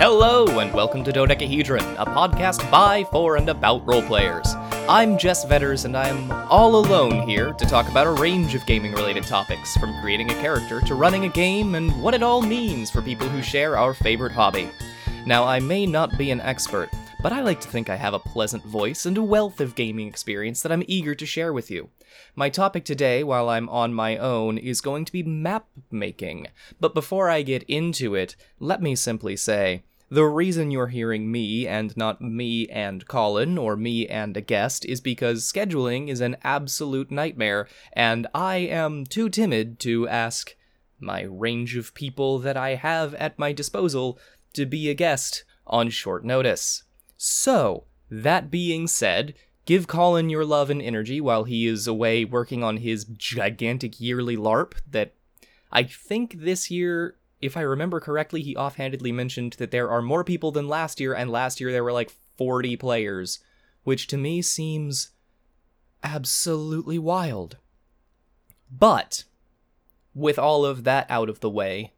Hello, and welcome to Dodecahedron, a podcast by, for, and about roleplayers. I'm Jess Vetters, and I'm all alone here to talk about a range of gaming related topics, from creating a character to running a game and what it all means for people who share our favorite hobby. Now, I may not be an expert, but I like to think I have a pleasant voice and a wealth of gaming experience that I'm eager to share with you. My topic today, while I'm on my own, is going to be map making. But before I get into it, let me simply say the reason you're hearing me and not me and Colin or me and a guest is because scheduling is an absolute nightmare, and I am too timid to ask my range of people that I have at my disposal to be a guest on short notice. So, that being said, give Colin your love and energy while he is away working on his gigantic yearly LARP that I think this year, if I remember correctly, he offhandedly mentioned that there are more people than last year, and last year there were like 40 players, which to me seems absolutely wild. But, with all of that out of the way,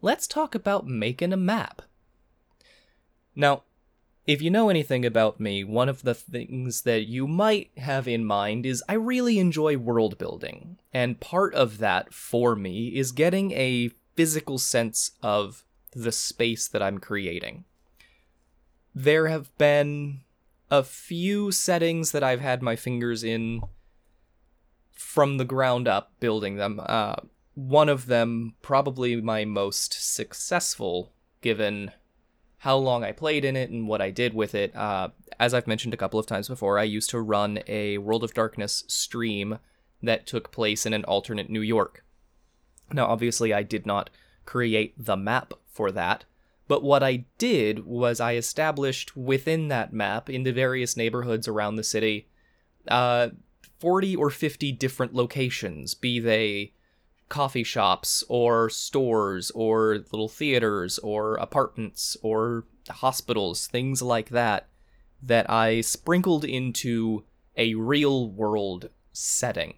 let's talk about making a map. Now, if you know anything about me, one of the things that you might have in mind is I really enjoy world building. And part of that for me is getting a physical sense of the space that I'm creating. There have been a few settings that I've had my fingers in from the ground up building them. Uh, one of them, probably my most successful, given how long I played in it and what I did with it. Uh, as I've mentioned a couple of times before, I used to run a World of Darkness stream that took place in an alternate New York. Now, obviously, I did not create the map for that, but what I did was I established within that map, in the various neighborhoods around the city, uh, 40 or 50 different locations, be they coffee shops or stores or little theaters or apartments or hospitals, things like that, that I sprinkled into a real world setting.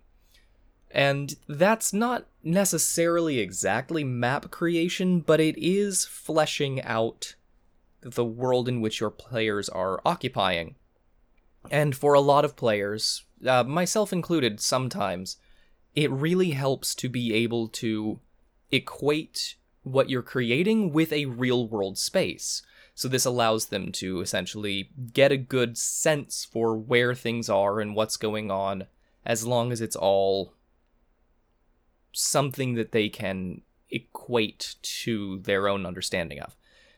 And that's not necessarily exactly map creation, but it is fleshing out the world in which your players are occupying. And for a lot of players, uh, myself included sometimes, it really helps to be able to equate what you're creating with a real world space. So this allows them to essentially get a good sense for where things are and what's going on, as long as it's all something that they can equate to their own understanding of.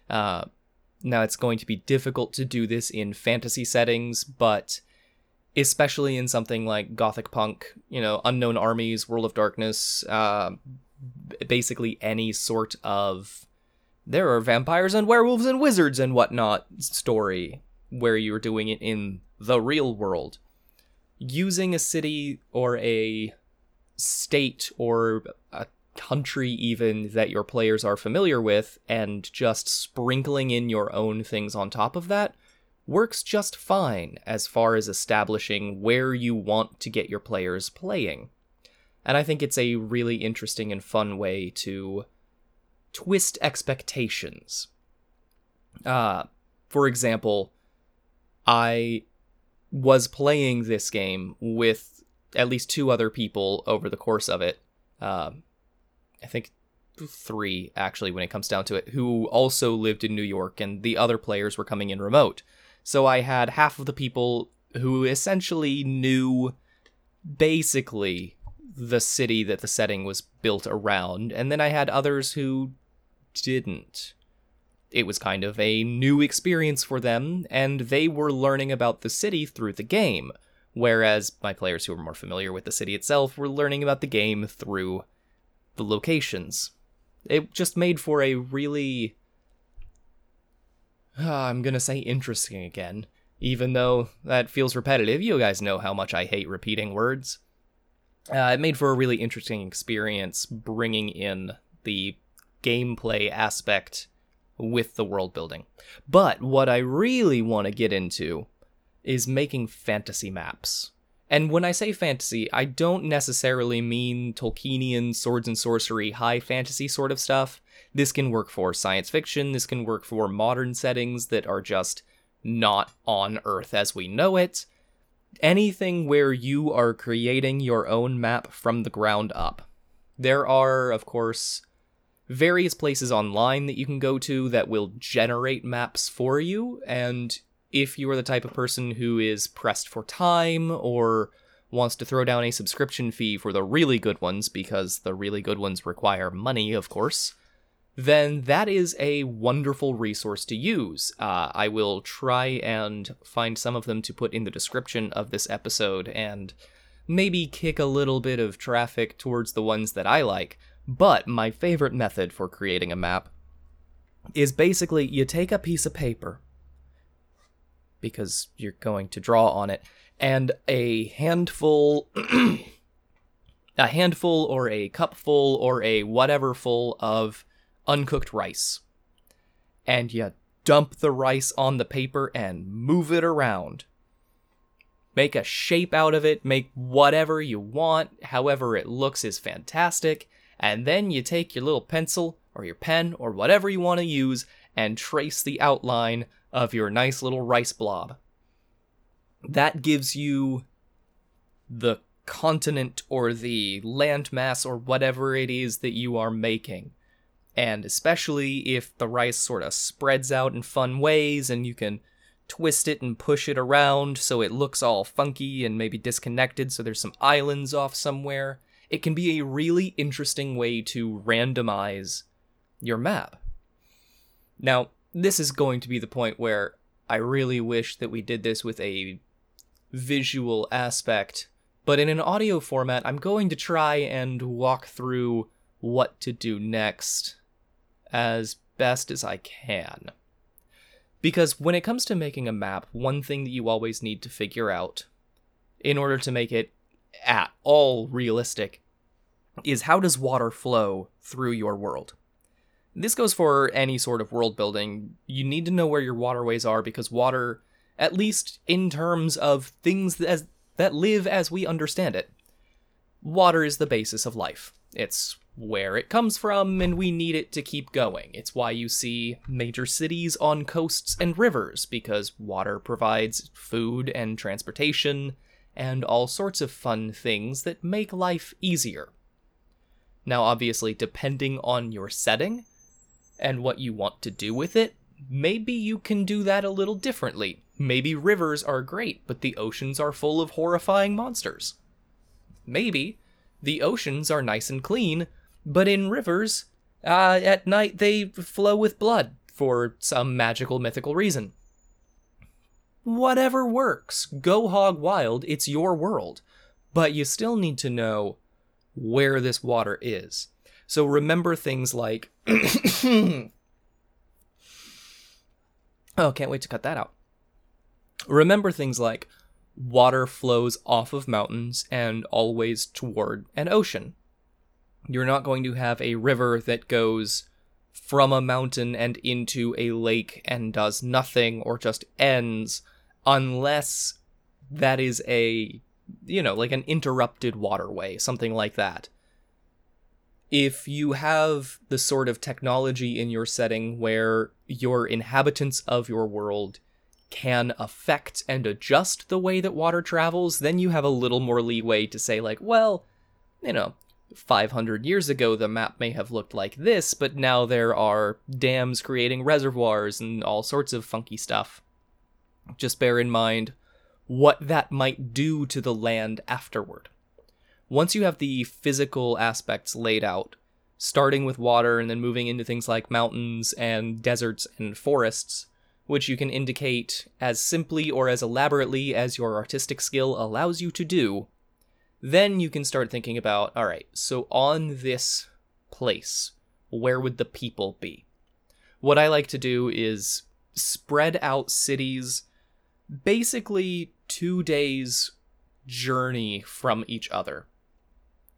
Uh, now, it's going to be difficult to do this in fantasy settings, but especially in something like gothic punk you know unknown armies world of darkness uh, basically any sort of there are vampires and werewolves and wizards and whatnot story where you're doing it in the real world. Using a city or a state or a country even that your players are familiar with and just sprinkling in your own things on top of that works just fine as far as establishing where you want to get your players playing. And I think it's a really interesting and fun way to twist expectations. Uh, for example, I was playing this game with at least two other people over the course of it. Um, I think three, actually, when it comes down to it, who also lived in New York, and the other players were coming in remote. So I had half of the people who essentially knew basically the city that the setting was built around, and then I had others who didn't. It was kind of a new experience for them, and they were learning about the city through the game, whereas my players who were more familiar with the city itself were learning about the game through the locations. It just made for a really uh, I'm gonna say interesting again, even though that feels repetitive. You guys know how much I hate repeating words. Uh, it made for a really interesting experience bringing in the gameplay aspect with the world building. But what I really want to get into is making fantasy maps. And when I say fantasy, I don't necessarily mean Tolkienian swords and sorcery, high fantasy sort of stuff. This can work for science fiction, this can work for modern settings that are just not on Earth as we know it. Anything where you are creating your own map from the ground up. There are, of course, various places online that you can go to that will generate maps for you, and if you are the type of person who is pressed for time or wants to throw down a subscription fee for the really good ones, because the really good ones require money, of course, then that is a wonderful resource to use. Uh, I will try and find some of them to put in the description of this episode and maybe kick a little bit of traffic towards the ones that I like. But my favorite method for creating a map is basically you take a piece of paper because you're going to draw on it and a handful a handful or a cupful or a whatever full of uncooked rice. And you dump the rice on the paper and move it around. Make a shape out of it, make whatever you want, however it looks is fantastic, and then you take your little pencil or your pen or whatever you want to use and trace the outline of your nice little rice blob. That gives you the continent or the landmass or whatever it is that you are making. And especially if the rice sort of spreads out in fun ways and you can twist it and push it around so it looks all funky and maybe disconnected so there's some islands off somewhere it can be a really interesting way to randomize your map. Now, this is going to be the point where I really wish that we did this with a visual aspect, but in an audio format, I'm going to try and walk through what to do next as best as I can. Because when it comes to making a map, one thing that you always need to figure out in order to make it at all realistic is how does water flow through your world? This goes for any sort of world building. You need to know where your waterways are because water, at least in terms of things that, as, that live as we understand it, water is the basis of life. It's where it comes from, and we need it to keep going. It's why you see major cities on coasts and rivers, because water provides food and transportation and all sorts of fun things that make life easier. Now, obviously, depending on your setting and what you want to do with it, maybe you can do that a little differently. Maybe rivers are great, but the oceans are full of horrifying monsters. Maybe the oceans are nice and clean, but in rivers, uh, at night they flow with blood for some magical mythical reason. Whatever works. Go hog wild, it's your world. But you still need to know where this water is. So remember things like. oh, can't wait to cut that out. Remember things like water flows off of mountains and always toward an ocean. You're not going to have a river that goes from a mountain and into a lake and does nothing or just ends unless that is a, you know, like an interrupted waterway, something like that. If you have the sort of technology in your setting where your inhabitants of your world can affect and adjust the way that water travels, then you have a little more leeway to say, like, well, you know, 500 years ago the map may have looked like this, but now there are dams creating reservoirs and all sorts of funky stuff. Just bear in mind what that might do to the land afterward. Once you have the physical aspects laid out, starting with water and then moving into things like mountains and deserts and forests, which you can indicate as simply or as elaborately as your artistic skill allows you to do, then you can start thinking about all right, so on this place, where would the people be? What I like to do is spread out cities basically two days journey from each other.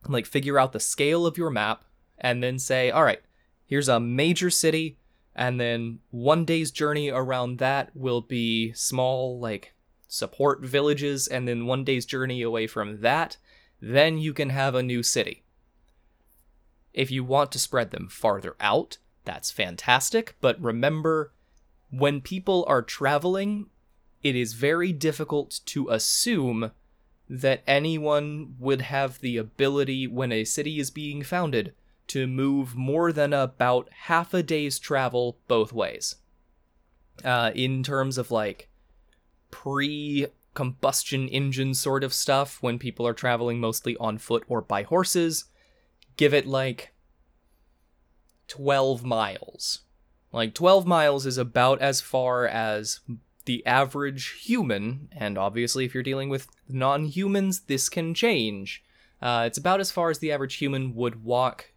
Like figure out the scale of your map and then say, all right, here's a major city, and then one day's journey around that will be small, like support villages, and then one day's journey away from that, then you can have a new city. If you want to spread them farther out, that's fantastic, but remember, when people are traveling, it is very difficult to assume that anyone would have the ability when a city is being founded to move more than about half a day's travel both ways. Uh, in terms of like pre combustion engine sort of stuff, when people are traveling mostly on foot or by horses, give it like 12 miles. Like 12 miles is about as far as the average human, and obviously, if you're dealing with non humans, this can change. Uh, it's about as far as the average human would walk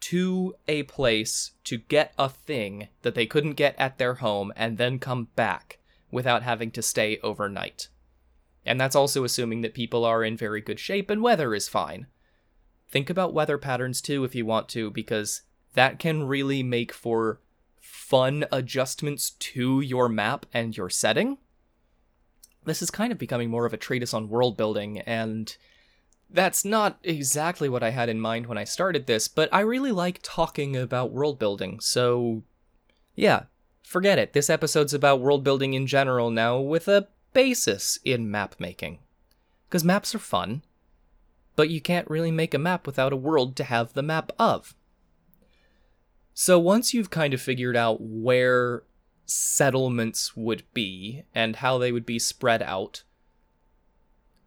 to a place to get a thing that they couldn't get at their home and then come back without having to stay overnight. And that's also assuming that people are in very good shape and weather is fine. Think about weather patterns too if you want to, because that can really make for fun adjustments to your map and your setting. This is kind of becoming more of a treatise on world building, and that's not exactly what I had in mind when I started this, but I really like talking about world building, so yeah, forget it. This episode's about world building in general now with a basis in map making. Because maps are fun, but you can't really make a map without a world to have the map of. So once you've kind of figured out where settlements would be and how they would be spread out,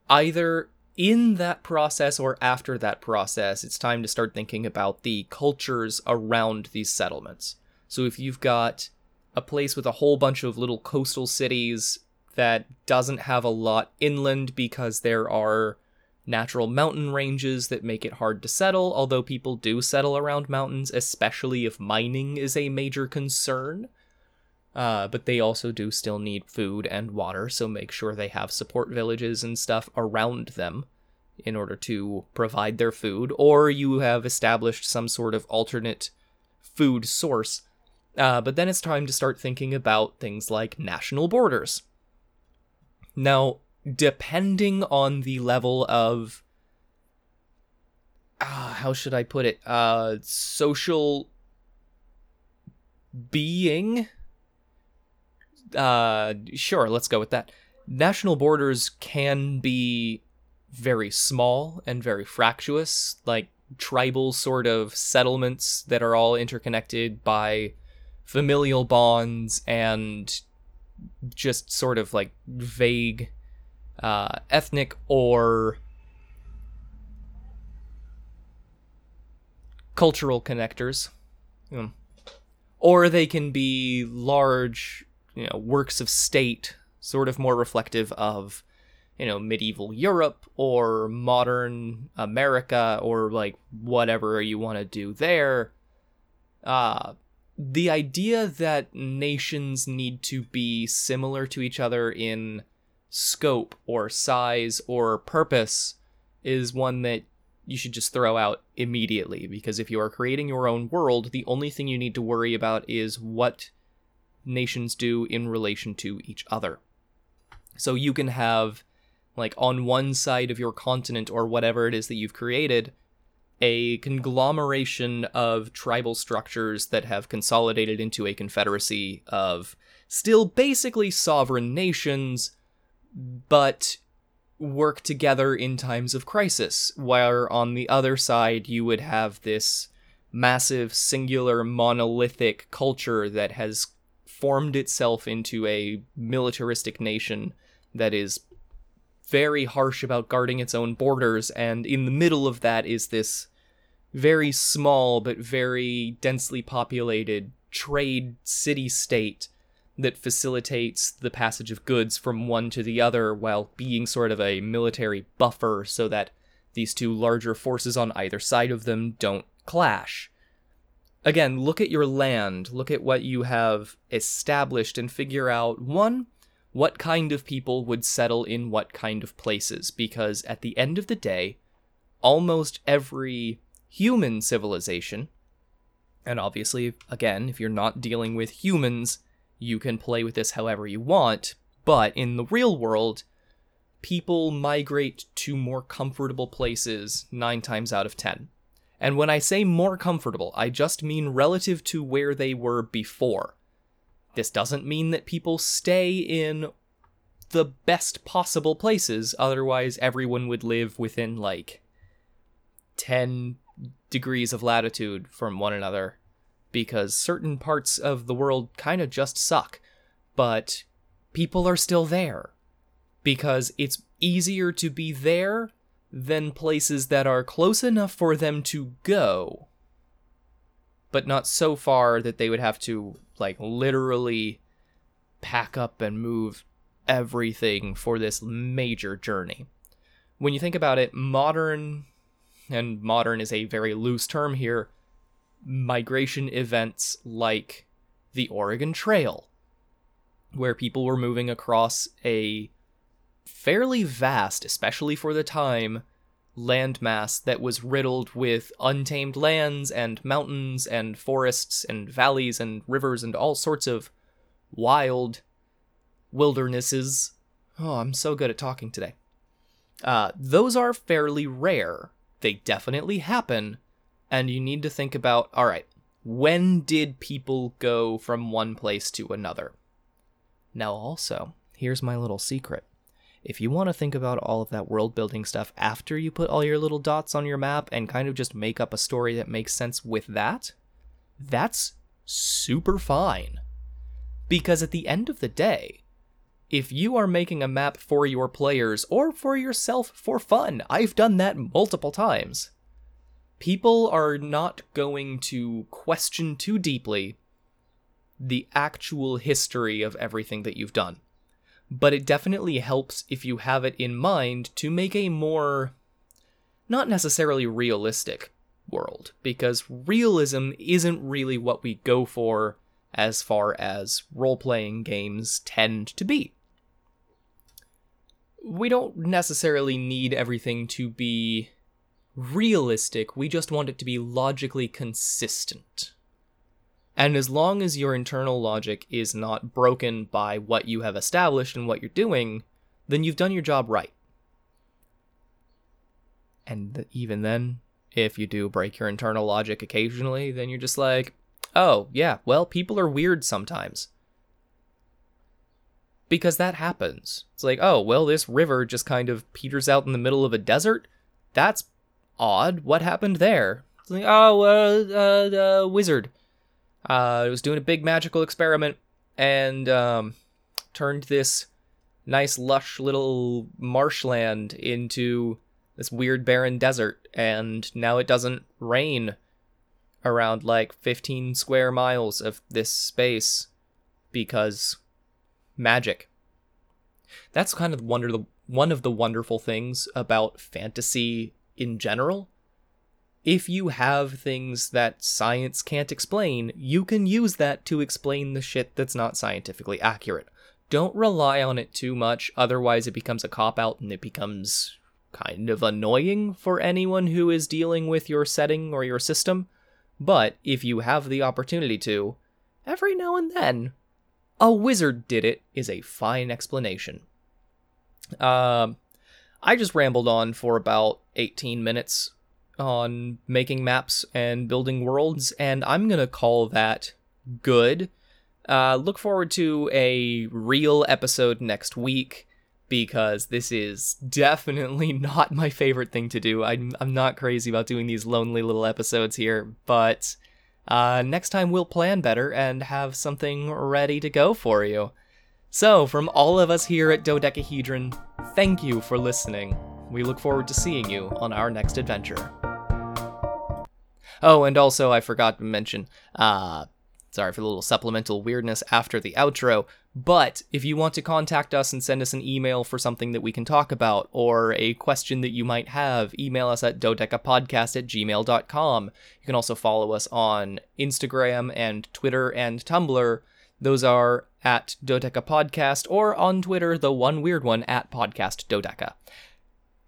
either in that process or after that process, it's time to start thinking about the cultures around these settlements. So if you've got a place with a whole bunch of little coastal cities that doesn't have a lot inland because there are natural mountain ranges that make it hard to settle, although people do settle around mountains, especially if mining is a major concern. Uh, but they also do still need food and water, so make sure they have support villages and stuff around them in order to provide their food, or you have established some sort of alternate food source. Uh, but then it's time to start thinking about things like national borders. Now, depending on the level of uh, how should I put it? Uh, social being. Uh, sure, let's go with that. National borders can be very small and very fractious, like tribal sort of settlements that are all interconnected by familial bonds and just sort of like vague uh, ethnic or cultural connectors. Or they can be large, you know, works of state, sort of more reflective of, you know, medieval Europe or modern America or like whatever you want to do there. Uh, the idea that nations need to be similar to each other in scope or size or purpose is one that you should just throw out immediately because if you are creating your own world, the only thing you need to worry about is what nations do in relation to each other. So you can have, like, on one side of your continent or whatever it is that you've created, a conglomeration of tribal structures that have consolidated into a confederacy of still basically sovereign nations but work together in times of crisis. Where on the other side, you would have this massive, singular, monolithic culture that has formed itself into a militaristic nation that is very harsh about guarding its own borders, and in the middle of that is this very small but very densely populated trade city state that facilitates the passage of goods from one to the other while being sort of a military buffer so that these two larger forces on either side of them don't clash. Again, look at your land, look at what you have established, and figure out one, what kind of people would settle in what kind of places, because at the end of the day, almost every human civilization, and obviously, again, if you're not dealing with humans, you can play with this however you want, But in the real world, people migrate to more comfortable places nine times out of ten. And when I say more comfortable, I just mean relative to where they were before. This doesn't mean that people stay in the best possible places, otherwise, everyone would live within like 10 degrees of latitude from one another, because certain parts of the world kind of just suck. But people are still there, because it's easier to be there than places that are close enough for them to go, but not so far that they would have to, like, literally pack up and move everything for this major journey. When you think about it, modern, and modern is a very loose term here, migration events like the Oregon Trail, where people were moving across a fairly vast, especially for the time, landmass that was riddled with untamed lands and mountains and forests and valleys and rivers and all sorts of wild wildernesses. Oh, I'm so good at talking today. Uh, those are fairly rare. They definitely happen, and you need to think about all right, when did people go from one place to another? Now, also, here's my little secret if you want to think about all of that world building stuff after you put all your little dots on your map and kind of just make up a story that makes sense with that, that's super fine. Because at the end of the day, if you are making a map for your players or for yourself for fun, I've done that multiple times. People are not going to question too deeply the actual history of everything that you've done but it definitely helps if you have it in mind to make a more not necessarily realistic world because realism isn't really what we go for as far as role-playing games tend to be. We don't necessarily need everything to be realistic, we just want it to be logically consistent. And as long as your internal logic is not broken by what you have established and what you're doing, then you've done your job right. And even then, if you do break your internal logic occasionally, then you're just like, oh, yeah, well, people are weird sometimes. Because that happens. It's like, oh, well, this river just kind of peters out in the middle of a desert. That's odd. What happened there? Like, oh, uh, uh, uh wizard uh, was doing a big magical experiment and um, turned this nice, lush little marshland into this weird barren desert. And now it doesn't rain around like 15 square miles of this space because magic. That's kind of wonder the one of the wonderful things about fantasy in general if you have things that science can't explain, you can use that to explain the shit that's not scientifically accurate. Don't rely on it too much, otherwise, it becomes a cop out and it becomes kind of annoying for anyone who is dealing with your setting or your system. But if you have the opportunity to, every now and then, a wizard did it is a fine explanation. Um, I just rambled on for about 18 minutes on making maps and building worlds, and I'm gonna call that good. Uh, look forward to a real episode next week because this is definitely not my favorite thing to do. I'm, I'm not crazy about doing these lonely little episodes here, but uh, next time we'll plan better and have something ready to go for you. So, from all of us here at Dodecahedron, thank you for listening. We look forward to seeing you on our next adventure. Oh, and also I forgot to mention, uh, sorry for the little supplemental weirdness after the outro, but if you want to contact us and send us an email for something that we can talk about or a question that you might have, email us at dodecapodcast at gmail.com. You can also follow us on Instagram and Twitter and Tumblr. Those are at Dodeca Podcast or on Twitter, the one weird one at Podcast Dodeca.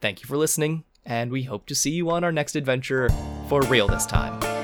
Thank you for listening, and we hope to see you on our next adventure for real this time.